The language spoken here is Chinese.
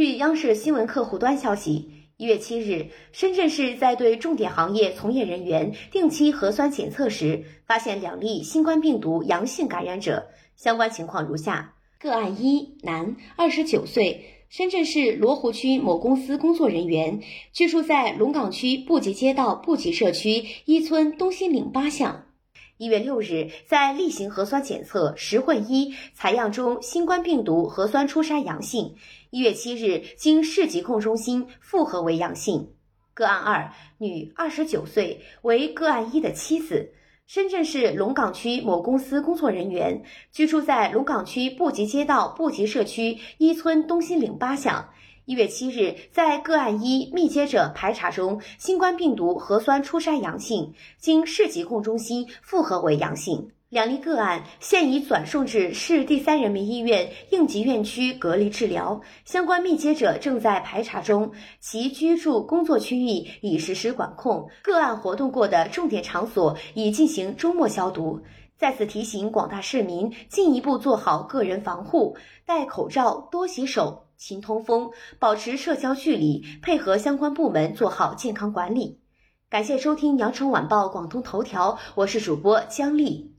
据央视新闻客户端消息，一月七日，深圳市在对重点行业从业人员定期核酸检测时，发现两例新冠病毒阳性感染者，相关情况如下：个案一，男，二十九岁，深圳市罗湖区某公司工作人员，居住在龙岗区布吉街道布吉社区一村东新岭八巷。一月六日，在例行核酸检测十混一采样中，新冠病毒核酸初筛阳性。一月七日，经市疾控中心复核为阳性。个案二，女，二十九岁，为个案一的妻子，深圳市龙岗区某公司工作人员，居住在龙岗区布吉街道布吉社区一村东新岭八巷。一月七日，在个案一密接者排查中，新冠病毒核酸初筛阳性，经市疾控中心复核为阳性。两例个案现已转送至市第三人民医院应急院区隔离治疗，相关密接者正在排查中，其居住工作区域已实施管控，个案活动过的重点场所已进行周末消毒。再次提醒广大市民，进一步做好个人防护，戴口罩，多洗手。勤通风，保持社交距离，配合相关部门做好健康管理。感谢收听羊城晚报广东头条，我是主播姜丽。